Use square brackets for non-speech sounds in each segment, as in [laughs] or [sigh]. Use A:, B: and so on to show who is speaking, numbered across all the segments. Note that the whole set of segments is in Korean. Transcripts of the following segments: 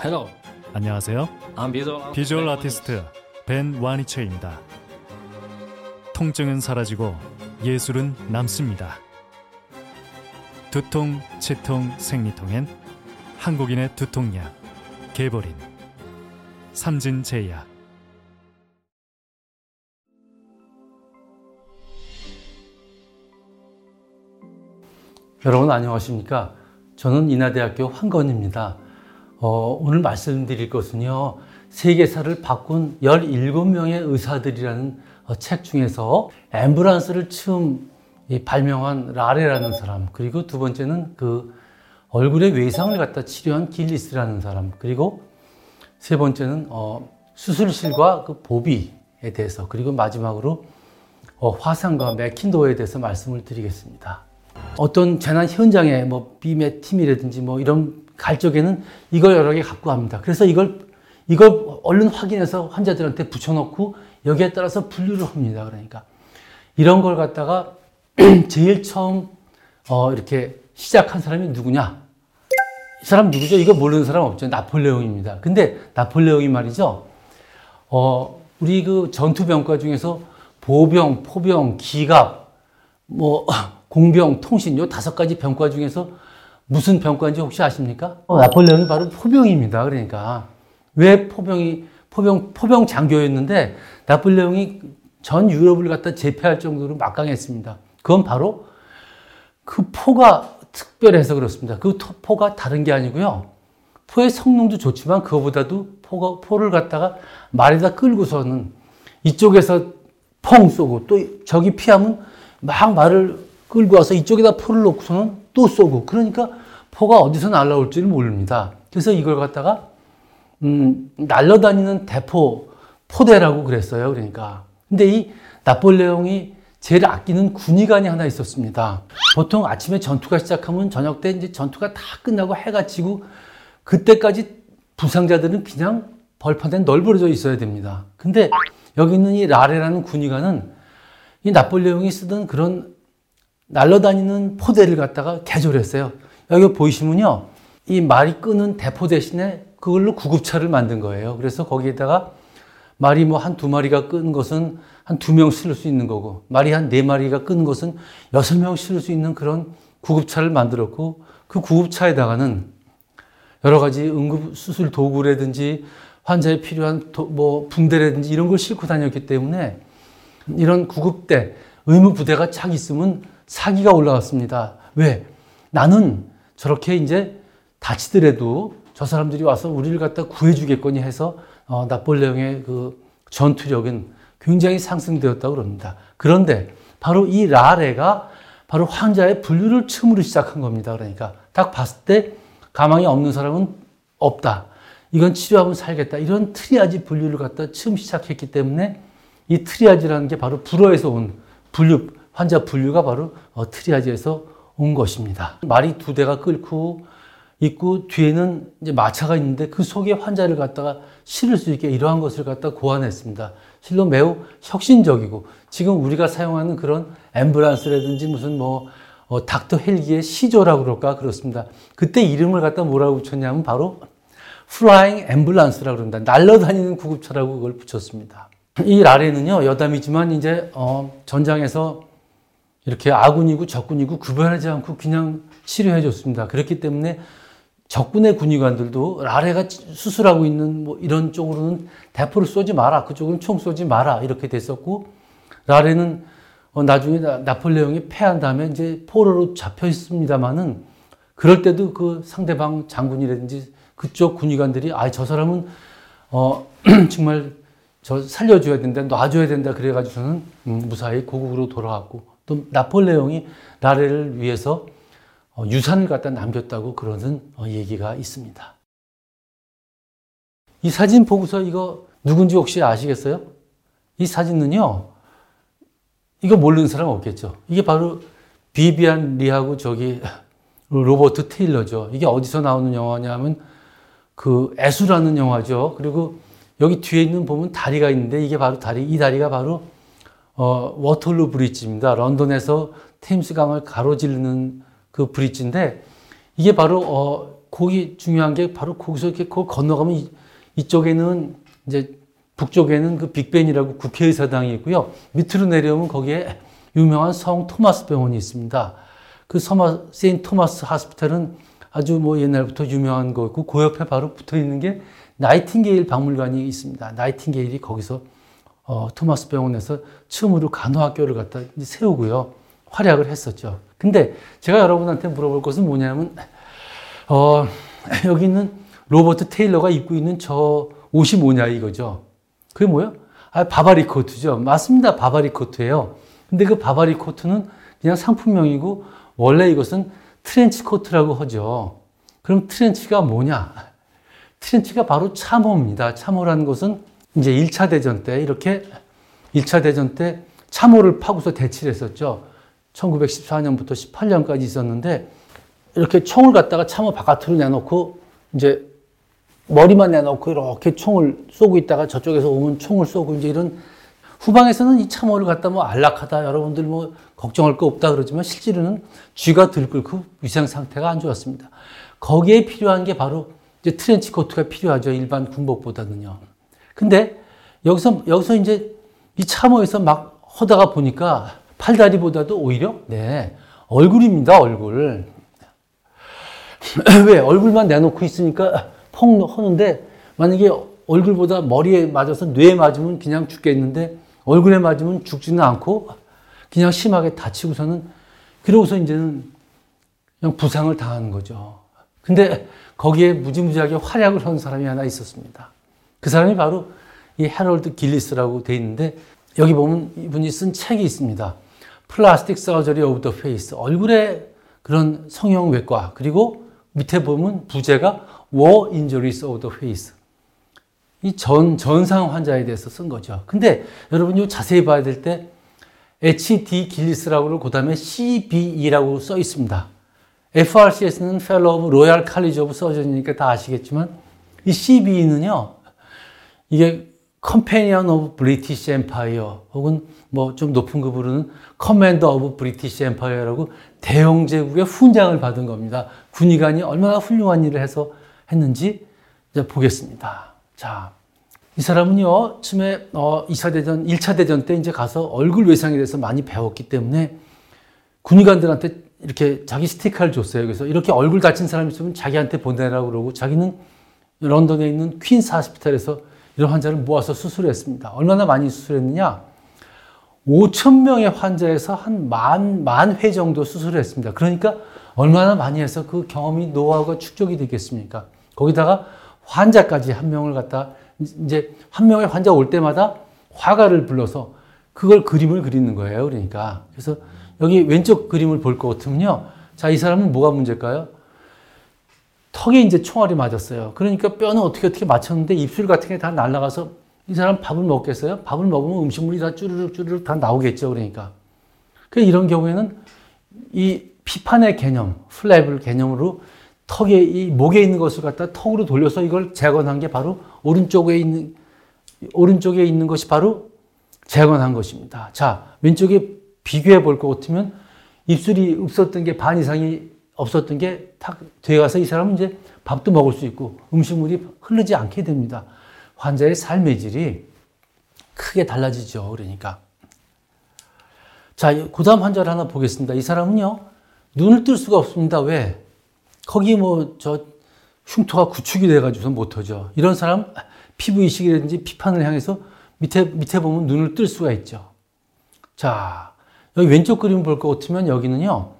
A: Hello,
B: 안녕하세요.
A: I'm visual,
B: 비주얼 아티스트 벤 와니체입니다. 통증은 사라지고 예술은 남습니다. 두통, 치통, 생리통엔 한국인의 두통약 개보린 삼진제약
C: 여러분 안녕하십니까? 저는 인하대학교 황건입니다. 어, 오늘 말씀드릴 것은요. 세계사를 바꾼 17명의 의사들이라는 어, 책 중에서 앰뷸런스를 처음 발명한 라레라는 사람, 그리고 두 번째는 그 얼굴에 외상을 갖다 치료한 길리스라는 사람, 그리고 세 번째는 어, 수술실과 그 보비에 대해서, 그리고 마지막으로 어, 화상과 맥킨도어에 대해서 말씀을 드리겠습니다. 어떤 재난 현장에 뭐 비매 팀이라든지 뭐 이런 갈 적에는 이걸 여러 개 갖고 갑니다. 그래서 이걸 이걸 얼른 확인해서 환자들한테 붙여놓고 여기에 따라서 분류를 합니다. 그러니까 이런 걸 갖다가 [clears throat] 제일 처음 어 이렇게 시작한 사람이 누구냐? 이 사람 누구죠? 이거 모르는 사람 없죠. 나폴레옹입니다. 근데 나폴레옹이 말이죠. 어 우리 그 전투병과 중에서 보병, 포병, 기갑, 뭐 [clears throat] 공병, 통신 요 다섯 가지 병과 중에서 무슨 병과인지 혹시 아십니까? 어, 나폴레옹이 바로 포병입니다. 그러니까 왜 포병이 포병 포병 장교였는데 나폴레옹이 전 유럽을 갖다 제패할 정도로 막강했습니다. 그건 바로 그 포가 특별해서 그렇습니다. 그 포가 다른 게 아니고요. 포의 성능도 좋지만 그거보다도 포가 포를 갖다가 말에다 끌고서는 이쪽에서 펑 쏘고 또 저기 피하면 막 말을 끌고 와서 이쪽에다 포를 놓고서는 또 쏘고 그러니까 포가 어디서 날라올지를 모릅니다. 그래서 이걸 갖다가 음, 날려다니는 대포 포대라고 그랬어요. 그러니까 근데 이 나폴레옹이 제일 아끼는 군의관이 하나 있었습니다. 보통 아침에 전투가 시작하면 저녁 때 이제 전투가 다 끝나고 해가 지고 그때까지 부상자들은 그냥 벌판에 널브러져 있어야 됩니다. 근데 여기 있는 이 라레라는 군의관은 이 나폴레옹이 쓰던 그런 날아다니는 포대를 갖다가 개조했어요. 여기 보이시면요. 이 말이 끄는 대포 대신에 그걸로 구급차를 만든 거예요. 그래서 거기에다가 말이 뭐 한 두 마리가 끈 것은 한 두 명 실을 수 있는 거고, 말이 한 네 마리가 끈 것은 여섯 명 실을 수 있는 그런 구급차를 만들었고, 그 구급차에다가는 여러 가지 응급 수술 도구라든지 환자에 필요한 도, 뭐 붕대라든지 이런 걸 싣고 다녔기 때문에 이런 구급대, 의무 부대가 쫙 있으면 사기가 올라왔습니다. 왜? 나는 저렇게 이제 다치더라도 저 사람들이 와서 우리를 갖다 구해주겠거니 해서 어, 나폴레옹의 그 전투력은 굉장히 상승되었다고 그럽니다. 그런데 바로 이 라레가 바로 환자의 분류를 처음으로 시작한 겁니다. 그러니까 딱 봤을 때 가망이 없는 사람은 없다. 이건 치료하면 살겠다. 이런 triage 분류를 갖다 처음 시작했기 때문에 이 triage라는 게 바로 불어에서 온 분류, 환자 분류가 바로 어, triage에서 온 것입니다. 말이 두 대가 끌고 있고 뒤에는 이제 마차가 있는데 그 속에 환자를 갖다가 실을 수 있게 이러한 것을 갖다 고안했습니다. 실로 매우 혁신적이고 지금 우리가 사용하는 그런 앰뷸런스라든지 무슨 뭐 어, 닥터 헬기의 시조라고 그럴까 그렇습니다. 그때 이름을 갖다 뭐라고 붙였냐면 바로 flying ambulance라고 그럽니다. 날아다니는 구급차라고 그걸 붙였습니다. 이 라레는요 여담이지만 이제 어, 전장에서 이렇게 아군이고 적군이고 구별하지 않고 그냥 치료해 줬습니다. 그렇기 때문에 적군의 군의관들도 라레가 수술하고 있는 뭐 이런 쪽으로는 대포를 쏘지 마라. 그쪽은 총 쏘지 마라. 이렇게 됐었고 라레는 어, 나중에 나폴레옹이 패한 다음에 이제 포로로 잡혀 있습니다만은 그럴 때도 그 상대방 장군이라든지 그쪽 군의관들이 아 저 사람은 어 [clears throat] 정말 저 살려줘야 된다, 놔줘야 된다 그래가지고서는 음, 무사히 고국으로 돌아왔고 또 나폴레옹이 나라를 위해서 어, 유산을 갖다 남겼다고 그러는 어, 얘기가 있습니다. 이 사진 보고서 이거 누군지 혹시 아시겠어요? 이 사진은요, 이거 모르는 사람 없겠죠. 이게 바로 비비안 리하고 저기 [laughs] 로버트 테일러죠. 이게 어디서 나오는 영화냐면 그 애수라는 영화죠. 그리고 여기 뒤에 있는 보면 다리가 있는데 이게 바로 다리, 이 다리가 바로 어, 워털루 브릿지입니다. 런던에서 테임스강을 가로지르는 그 브릿지인데 이게 바로 어, 거기 중요한 게 바로 거기서 이렇게 거 건너가면 이, 이쪽에는 이제 북쪽에는 그 빅벤이라고 국회의사당이 있고요. 밑으로 내려오면 거기에 유명한 성 토마스 병원이 있습니다. 그 서마 세인 토마스 하스피탈은 아주 뭐 옛날부터 유명한 거고 그 옆에 바로 붙어 있는 게 나이팅게일 박물관이 있습니다. 나이팅게일이 거기서 어, 토마스 병원에서 처음으로 간호학교를 갖다 세우고요. 활약을 했었죠. 근데 제가 여러분한테 물어볼 것은 뭐냐면, 어, [laughs] 여기 있는 로버트 테일러가 입고 있는 저 옷이 뭐냐 이거죠. 그게 뭐예요? 아, 바바리 코트죠. 맞습니다. 바바리 코트예요. 근데 그 바바리 코트는 그냥 상품명이고 원래 이것은 트렌치 코트라고 하죠. 그럼 트렌치가 뭐냐? [laughs] 트렌치가 바로 참호입니다. 참호라는 것은 이제 1차 대전 때 이렇게 1차 대전 때 참호를 파고서 대치를 했었죠. 1914년부터 18년까지 있었는데 이렇게 총을 갖다가 참호 바깥으로 내놓고 이제 머리만 내놓고 이렇게 총을 쏘고 있다가 저쪽에서 오면 총을 쏘고 이제 이런 후방에서는 이 참호를 갖다 뭐 안락하다 여러분들 뭐 걱정할 거 없다 그러지만 실제로는 쥐가 들끓고 위생 상태가 안 좋았습니다. 거기에 필요한 게 바로 이제 트렌치 코트가 필요하죠. 일반 군복보다는요. 근데 여기서 여기서 이제 이 참호에서 막 하다가 보니까 팔다리보다도 오히려 네 얼굴입니다 얼굴 [clears throat] 왜 얼굴만 내놓고 있으니까 펑 하는데 만약에 얼굴보다 머리에 맞아서 뇌에 맞으면 그냥 죽겠는데 얼굴에 맞으면 죽지는 않고 그냥 심하게 다치고서는 그러고서 이제는 그냥 부상을 당하는 거죠. 근데 거기에 무지무지하게 활약을 한 사람이 하나 있었습니다. 그 사람이 바로 이 해럴드 길리스라고 돼 있는데 여기 보면 이분이 쓴 책이 있습니다. Plastic Surgery of the Face. 얼굴의 그런 성형 외과. 그리고 밑에 보면 부제가 War Injuries of the Face. 이 전, 전상 환자에 대해서 쓴 거죠. 근데 여러분 이 자세히 봐야 될 때 HD 길리스라고 그 다음에 CBE라고 써 있습니다. FRCS는 Fellow of Royal College of Surgeon이니까 다 아시겠지만 이 CBE는요. 이게 Companion of British Empire 혹은 뭐 좀 높은 급으로는 Commander of British Empire라고 대영 제국의 훈장을 받은 겁니다. 군의관이 얼마나 훌륭한 일을 해서 했는지 이제 보겠습니다. 자, 이 사람은요, 처음에 어, 2차 대전, 1차 대전 때 이제 가서 얼굴 외상에 대해서 많이 배웠기 때문에 군의관들한테 이렇게 자기 스티커를 줬어요. 그래서 이렇게 얼굴 다친 사람 있으면 자기한테 보내라고 그러고 자기는 런던에 있는 퀸스 하스피탈에서 이런 환자를 모아서 수술했습니다. 얼마나 많이 수술했느냐? 5천 명의 환자에서 한 만, 만 회 정도 수술을 했습니다. 그러니까 얼마나 많이 해서 그 경험이 노하우가 축적이 되겠습니까? 거기다가 환자까지 한 명을 갖다 이제 한 명의 환자 올 때마다 화가를 불러서 그걸 그림을 그리는 거예요. 그러니까 그래서 여기 왼쪽 그림을 볼 것 같으면요. 자, 이 사람은 뭐가 문제일까요? 턱에 이제 총알이 맞았어요. 그러니까 뼈는 어떻게 어떻게 맞췄는데 입술 같은 게 다 날아가서 이 사람 밥을 먹겠어요? 밥을 먹으면 음식물이 다 쭈르륵 쭈르륵 다 나오겠죠. 그러니까. 그 이런 경우에는 이 피판의 개념, 플랩을 개념으로 턱에 이 목에 있는 것을 갖다 턱으로 돌려서 이걸 재건한 게 바로 오른쪽에 있는 오른쪽에 있는 것이 바로 재건한 것입니다. 자, 왼쪽에 비교해 볼 것 같으면 입술이 없었던 게 반 이상이 없었던 게 탁 되어 가서 이 사람은 이제 밥도 먹을 수 있고 음식물이 흐르지 않게 됩니다. 환자의 삶의 질이 크게 달라지죠. 그러니까. 자, 그 다음 환자를 하나 보겠습니다. 이 사람은요, 눈을 뜰 수가 없습니다. 왜? 거기 뭐, 저, 흉터가 구축이 돼가지고서 못하죠. 이런 사람, 피부 이식이라든지 피판을 향해서 밑에, 밑에 보면 눈을 뜰 수가 있죠. 자, 여기 왼쪽 그림 볼 것 같으면 여기는요,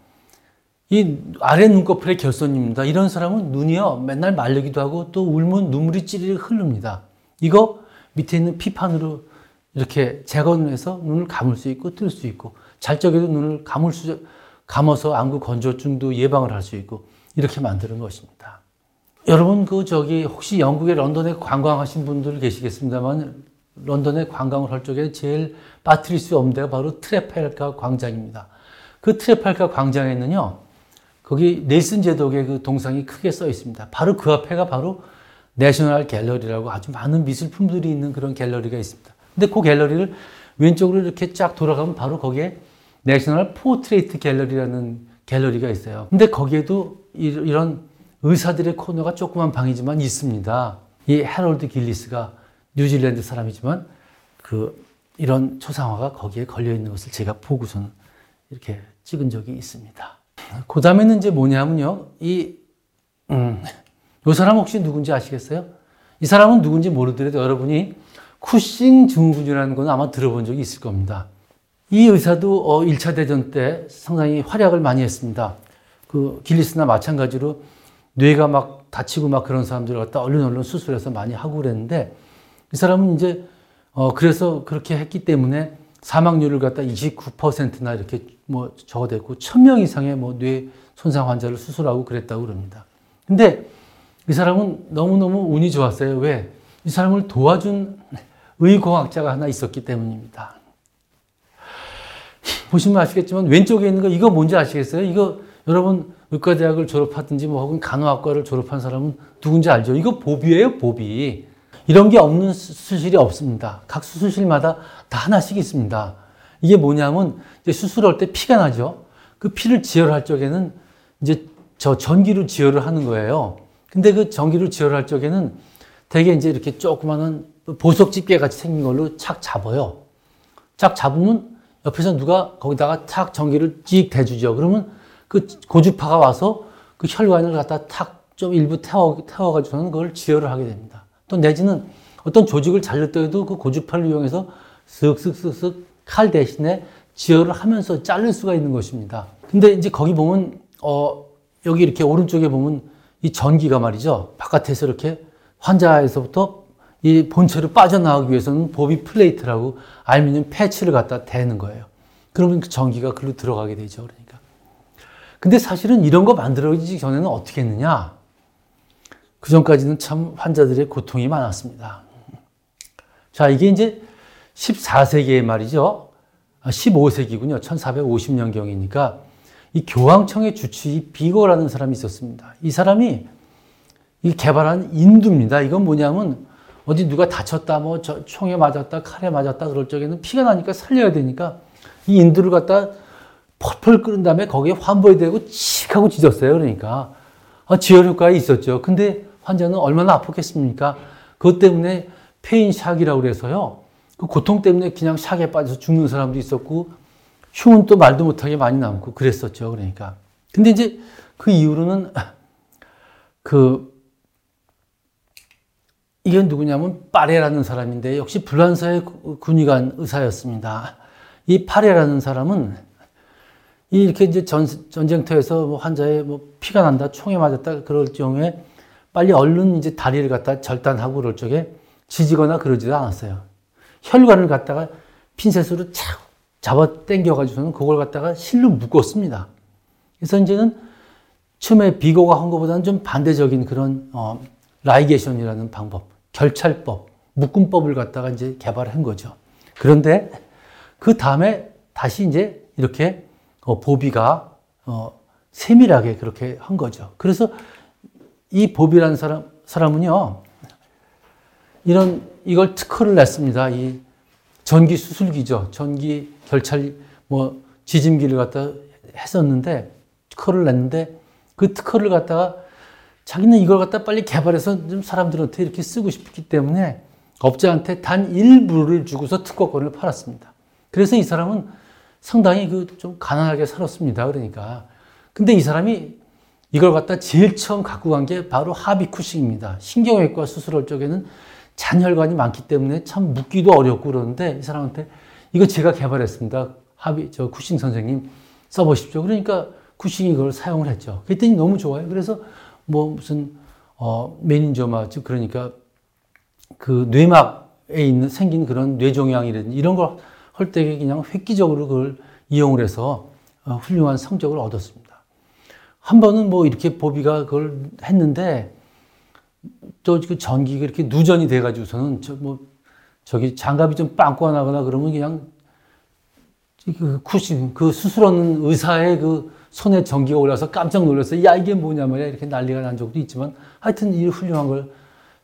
C: 이 아래 눈꺼풀의 결선입니다. 이런 사람은 눈이요, 맨날 말르기도 하고 또 울면 눈물이 찌르륵 흐릅니다. 이거 밑에 있는 피판으로 이렇게 재건해서 눈을 감을 수 있고 뜰 수 있고 잘 적에도 눈을 감을 수, 감아서 안구 건조증도 예방을 할 수 있고 이렇게 만드는 것입니다. 여러분 그 저기 혹시 영국의 런던에 관광하신 분들 계시겠습니다만 런던에 관광을 할 적에 제일 빠뜨릴 수 없는 데가 바로 트레팔카 광장입니다. 그 트라팔가 광장에는요 거기 넬슨 제독의 그 동상이 크게 서 있습니다. 바로 그 앞에가 바로 내셔널 갤러리라고 아주 많은 미술품들이 있는 그런 갤러리가 있습니다. 근데 그 갤러리를 왼쪽으로 이렇게 쫙 돌아가면 바로 거기에 내셔널 포트레이트 갤러리라는 갤러리가 있어요. 근데 거기에도 이런 의사들의 코너가 조그만 방이지만 있습니다. 이 해롤드 길리스가 뉴질랜드 사람이지만 그 이런 초상화가 거기에 걸려 있는 것을 제가 보고서는 이렇게 찍은 적이 있습니다. 그 다음에는 이제 뭐냐면요. 이, 음, 요 사람 혹시 누군지 아시겠어요? 이 사람은 누군지 모르더라도 여러분이 쿠싱 증후군이라는 건 아마 들어본 적이 있을 겁니다. 이 의사도 어, 1차 대전 때 상당히 활약을 많이 했습니다. 그 길리스나 마찬가지로 뇌가 막 다치고 막 그런 사람들을 갖다 얼른 얼른 수술해서 많이 하고 그랬는데 이 사람은 이제 어, 그래서 그렇게 했기 때문에 사망률을 갖다 29%나 이렇게 뭐 적어댔고 1000명 이상의 뭐 뇌 손상 환자를 수술하고 그랬다고 그럽니다. 근데 이 사람은 너무너무 운이 좋았어요. 왜? 이 사람을 도와준 의공학자가 하나 있었기 때문입니다. 보시면 아시겠지만 왼쪽에 있는 거 이거 뭔지 아시겠어요? 이거 여러분 의과대학을 졸업하든지 뭐 혹은 간호학과를 졸업한 사람은 누군지 알죠? 이거 보비예요, 보비. 이런 게 없는 수술이 없습니다. 각 수술실마다 다 하나씩 있습니다. 이게 뭐냐면 이제 수술할 때 피가 나죠. 그 피를 지혈할 적에는 이제 저 전기로 지혈을 하는 거예요. 근데 그 전기로 지혈할 적에는 대개 이제 이렇게 조그마한 보석 집게 같이 생긴 걸로 착 잡아요. 착 잡으면 옆에서 누가 거기다가 탁 전기를 찍 대주죠. 그러면 그 고주파가 와서 그 혈관을 갖다 탁 좀 일부 태워, 태워가지고는 그걸 지혈을 하게 됩니다. 또 내지는 어떤 조직을 잘렸더라도 그 고주파를 이용해서 쓱쓱쓱쓱 칼 대신에 지혈을 하면서 자를 수가 있는 것입니다. 근데 이제 거기 보면, 어, 여기 이렇게 오른쪽에 보면 이 전기가 말이죠. 바깥에서 이렇게 환자에서부터 이 본체로 빠져나가기 위해서는 보비 플레이트라고 알루미늄 패치를 갖다 대는 거예요. 그러면 그 전기가 글로 들어가게 되죠. 그러니까. 근데 사실은 이런 거 만들어지기 전에는 어떻게 했느냐? 그 전까지는 참 환자들의 고통이 많았습니다. 자, 이게 이제 14세기의 말이죠. 15세기군요. 아, 1450년경이니까 이 교황청의 주치의 비고라는 사람이 있었습니다. 이 사람이 이 개발한 인두입니다. 이건 뭐냐면 어디 누가 다쳤다, 뭐 총에 맞았다, 칼에 맞았다 그럴 적에는 피가 나니까 살려야 되니까 이 인두를 갖다 펄펄 끓은 다음에 거기에 환부에 대고 칙 하고 지졌어요. 그러니까 아, 지혈 효과가 있었죠. 근데 환자는 얼마나 아팠겠습니까? 그것 때문에 pain shock이라고 그래서요. 그 고통 때문에 그냥 shock에 빠져서 죽는 사람도 있었고 흉은 또 말도 못하게 많이 남고 그랬었죠. 그러니까. 근데 이제 그 이후로는 [clears throat] 그 이건 누구냐면 파레라는 사람인데 역시 불란서의 군의관 의사였습니다. 이 파레라는 사람은 이렇게 이제 전, 전쟁터에서 뭐 환자의 뭐 피가 난다, 총에 맞았다 그럴 경우에 빨리 얼른 이제 다리를 갖다 절단하고 그럴 적에 지지거나 그러지도 않았어요. 혈관을 갖다가 핀셋으로 착 잡아 당겨가지고는 그걸 갖다가 실로 묶었습니다. 그래서 이제는 처음에 비고가 한 것보다는 좀 반대적인 그런 어, 라이게이션이라는 방법, 결찰법, 묶음법을 갖다가 이제 개발한 거죠. 그런데 그 다음에 다시 이제 이렇게 어, 보비가 어, 세밀하게 그렇게 한 거죠. 그래서 이 보비라는 사람 사람은요 이런 이걸 특허를 냈습니다. 이 전기 수술기죠. 전기 결찰 뭐 지짐기를 갖다 했었는데 특허를 냈는데 그 특허를 갖다가 자기는 이걸 갖다 빨리 개발해서 좀 사람들한테 이렇게 쓰고 싶기 때문에 업자한테 단 일부를 주고서 특허권을 팔았습니다. 그래서 이 사람은 상당히 그 좀 가난하게 살았습니다. 그러니까. 근데 이 사람이 이걸 갖다 제일 처음 갖고 간 게 바로 하비쿠식입니다. 신경외과 수술할 적에는 잔혈관이 많기 때문에 참 묻기도 어렵고 그러는데 이 사람한테 이거 제가 개발했습니다. 하비, 저 쿠싱 선생님 써보십시오. 그러니까 쿠싱이 이걸 사용을 했죠. 그랬더니 너무 좋아요. 그래서 뭐 무슨 어 메닌저마 즉 그러니까 그 뇌막에 있는 생긴 그런 뇌종양이라든지 이런 걸 할 때 그냥 획기적으로 그걸 이용을 해서 어, 훌륭한 성적을 얻었습니다. 한 번은 뭐 이렇게 보비가 그걸 했는데 또 그 전기가 이렇게 누전이 돼가지고서는 저 뭐 저기 장갑이 좀 빵꾸 나거나 그러면 그냥 그 쿠신 그 수술하는 의사의 그 손에 전기가 올라서 깜짝 놀라서 야 이게 뭐냐 말이야 이렇게 난리가 난 적도 있지만 하여튼 이 훌륭한 걸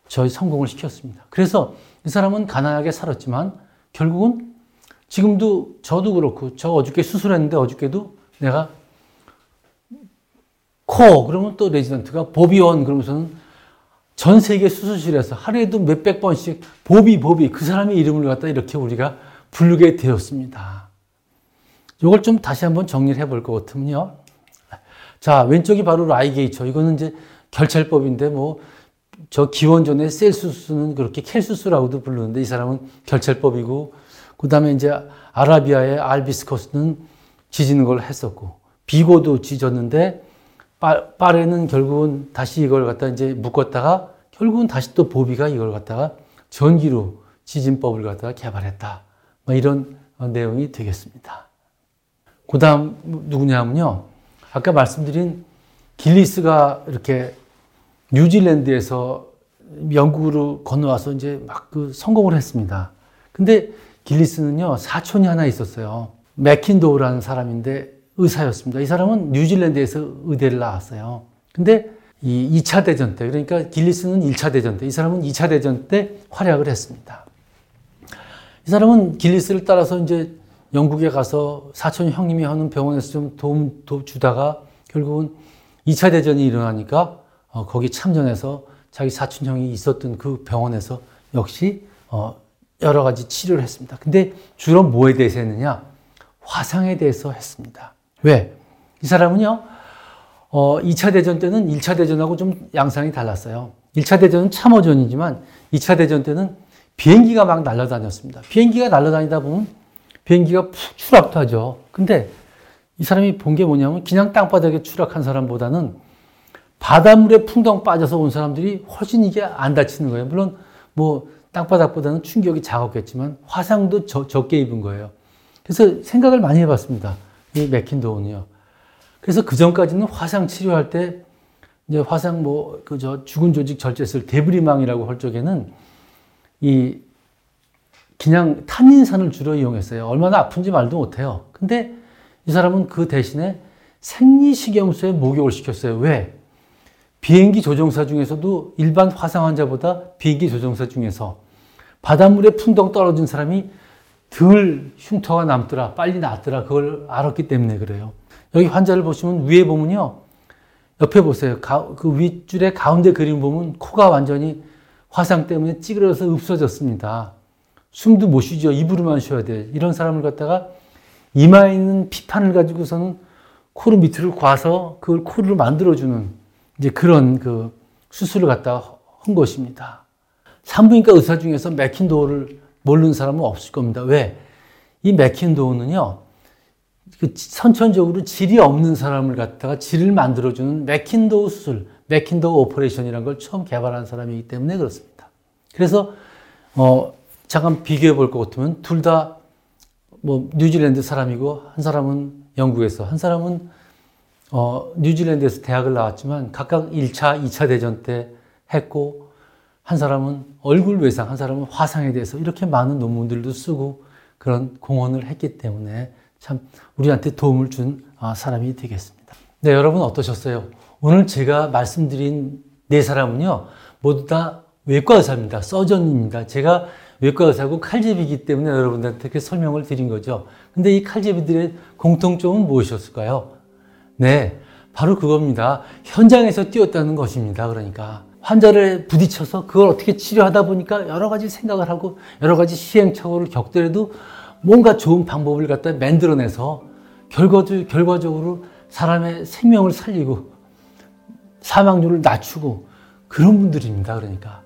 C: 저희 성공을 시켰습니다. 그래서 이 사람은 가난하게 살았지만 결국은 지금도 저도 그렇고 저 어저께 수술했는데 어저께도 내가 코 그러면 또 레지던트가 보비원 그러면서는 전 세계 수술실에서 하루에도 몇백 번씩 보비 보비 그 사람의 이름을 갖다 이렇게 우리가 부르게 되었습니다. 이걸 좀 다시 한번 정리를 해볼 것 같으면요. 자 왼쪽이 바로 라이게이처 이거는 이제 결찰법인데 뭐 저 기원전에 셀수스는 그렇게 켈수스라고도 부르는데 이 사람은 결찰법이고 그 다음에 이제 아라비아의 알비스커스는 지지는 걸 했었고 비고도 지졌는데 빠레는 결국은 다시 이걸 갖다 이제 묶었다가 결국은 다시 또 보비가 이걸 갖다가 전기로 지진법을 갖다가 개발했다. 뭐 이런 내용이 되겠습니다. 그 다음 누구냐면요. 아까 말씀드린 길리스가 이렇게 뉴질랜드에서 영국으로 건너와서 이제 막 그 성공을 했습니다. 근데 길리스는요, 사촌이 하나 있었어요. 맥킨도우라는 사람인데 의사였습니다. 이 사람은 뉴질랜드에서 의대를 나왔어요. 근데 이 2차 대전 때, 그러니까 길리스는 1차 대전 때, 이 사람은 2차 대전 때 활약을 했습니다. 이 사람은 길리스를 따라서 이제 영국에 가서 사촌 형님이 하는 병원에서 좀 도움, 도움 주다가 결국은 2차 대전이 일어나니까 어, 거기 참전해서 자기 사촌 형이 있었던 그 병원에서 역시 어, 여러 가지 치료를 했습니다. 근데 주로 뭐에 대해서 했느냐? 화상에 대해서 했습니다. 왜? 이 사람은요, 어, 2차 대전 때는 1차 대전하고 좀 양상이 달랐어요. 1차 대전은 참호전이지만 2차 대전 때는 비행기가 막 날아다녔습니다. 비행기가 날아다니다 보면 비행기가 푹 추락도 하죠. 근데 이 사람이 본 게 뭐냐면 그냥 땅바닥에 추락한 사람보다는 바닷물에 풍덩 빠져서 온 사람들이 훨씬 이게 안 다치는 거예요. 물론 뭐 땅바닥보다는 충격이 작았겠지만 화상도 저, 적게 입은 거예요. 그래서 생각을 많이 해봤습니다. 이 맥킨도우는요. 그래서 그 전까지는 화상 치료할 때 이제 화상 뭐 그 저 죽은 조직 절제술 데브리망이라고 할 적에는 이 그냥 탄닌산을 주로 이용했어요. 얼마나 아픈지 말도 못해요. 근데 이 사람은 그 대신에 생리식염수에 목욕을 시켰어요. 왜? 비행기 조종사 중에서도 일반 화상 환자보다 비행기 조종사 중에서 바닷물에 풍덩 떨어진 사람이 덜 흉터가 남더라, 빨리 낫더라, 그걸 알았기 때문에 그래요. 여기 환자를 보시면 위에 보면요. 옆에 보세요. 가, 그 윗줄에 가운데 그림 보면 코가 완전히 화상 때문에 찌그러서 없어졌습니다. 숨도 못 쉬죠. 입으로만 쉬어야 돼. 이런 사람을 갖다가 이마에 있는 피판을 가지고서는 코를 밑으로 과서 그걸 코를 만들어주는 이제 그런 그 수술을 갖다가 한 것입니다. 산부인과 의사 중에서 맥킨도어를 모르는 사람은 없을 겁니다. 왜? 이 맥킨도어는요, 그 선천적으로 질이 없는 사람을 갖다가 질을 만들어주는 맥킨도어 수술, 맥킨도어 operation이라는 걸 처음 개발한 사람이기 때문에 그렇습니다. 그래서, 어, 잠깐 비교해 볼 것 같으면 둘 다 뭐 뉴질랜드 사람이고 한 사람은 영국에서 한 사람은 어, 뉴질랜드에서 대학을 나왔지만 각각 1차, 2차 대전 때 했고 한 사람은 얼굴 외상, 한 사람은 화상에 대해서 이렇게 많은 논문들도 쓰고 그런 공헌을 했기 때문에 참 우리한테 도움을 준 아, 사람이 되겠습니다. 네, 여러분 어떠셨어요? 오늘 제가 말씀드린 네 사람은요, 모두 다 외과 의사입니다. 서전입니다. 제가 외과 의사고 칼제비이기 때문에 여러분들한테 이렇게 설명을 드린 거죠. 근데 이 칼제비들의 공통점은 무엇이었을까요? 네, 바로 그겁니다. 현장에서 뛰었다는 것입니다. 그러니까. 환자를 부딪혀서 그걸 어떻게 치료하다 보니까 여러 가지 생각을 하고 여러 가지 시행착오를 겪더라도 뭔가 좋은 방법을 갖다 만들어내서 결과적으로 사람의 생명을 살리고 사망률을 낮추고 그런 분들입니다. 그러니까